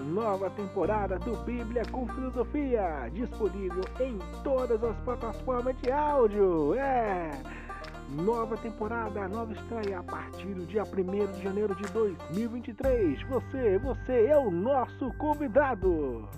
nova temporada do Bíblia com Filosofia, disponível em todas as plataformas de áudio. É! Nova temporada, nova estreia a partir do dia 1 de janeiro de 2023. Você, você é o nosso convidado.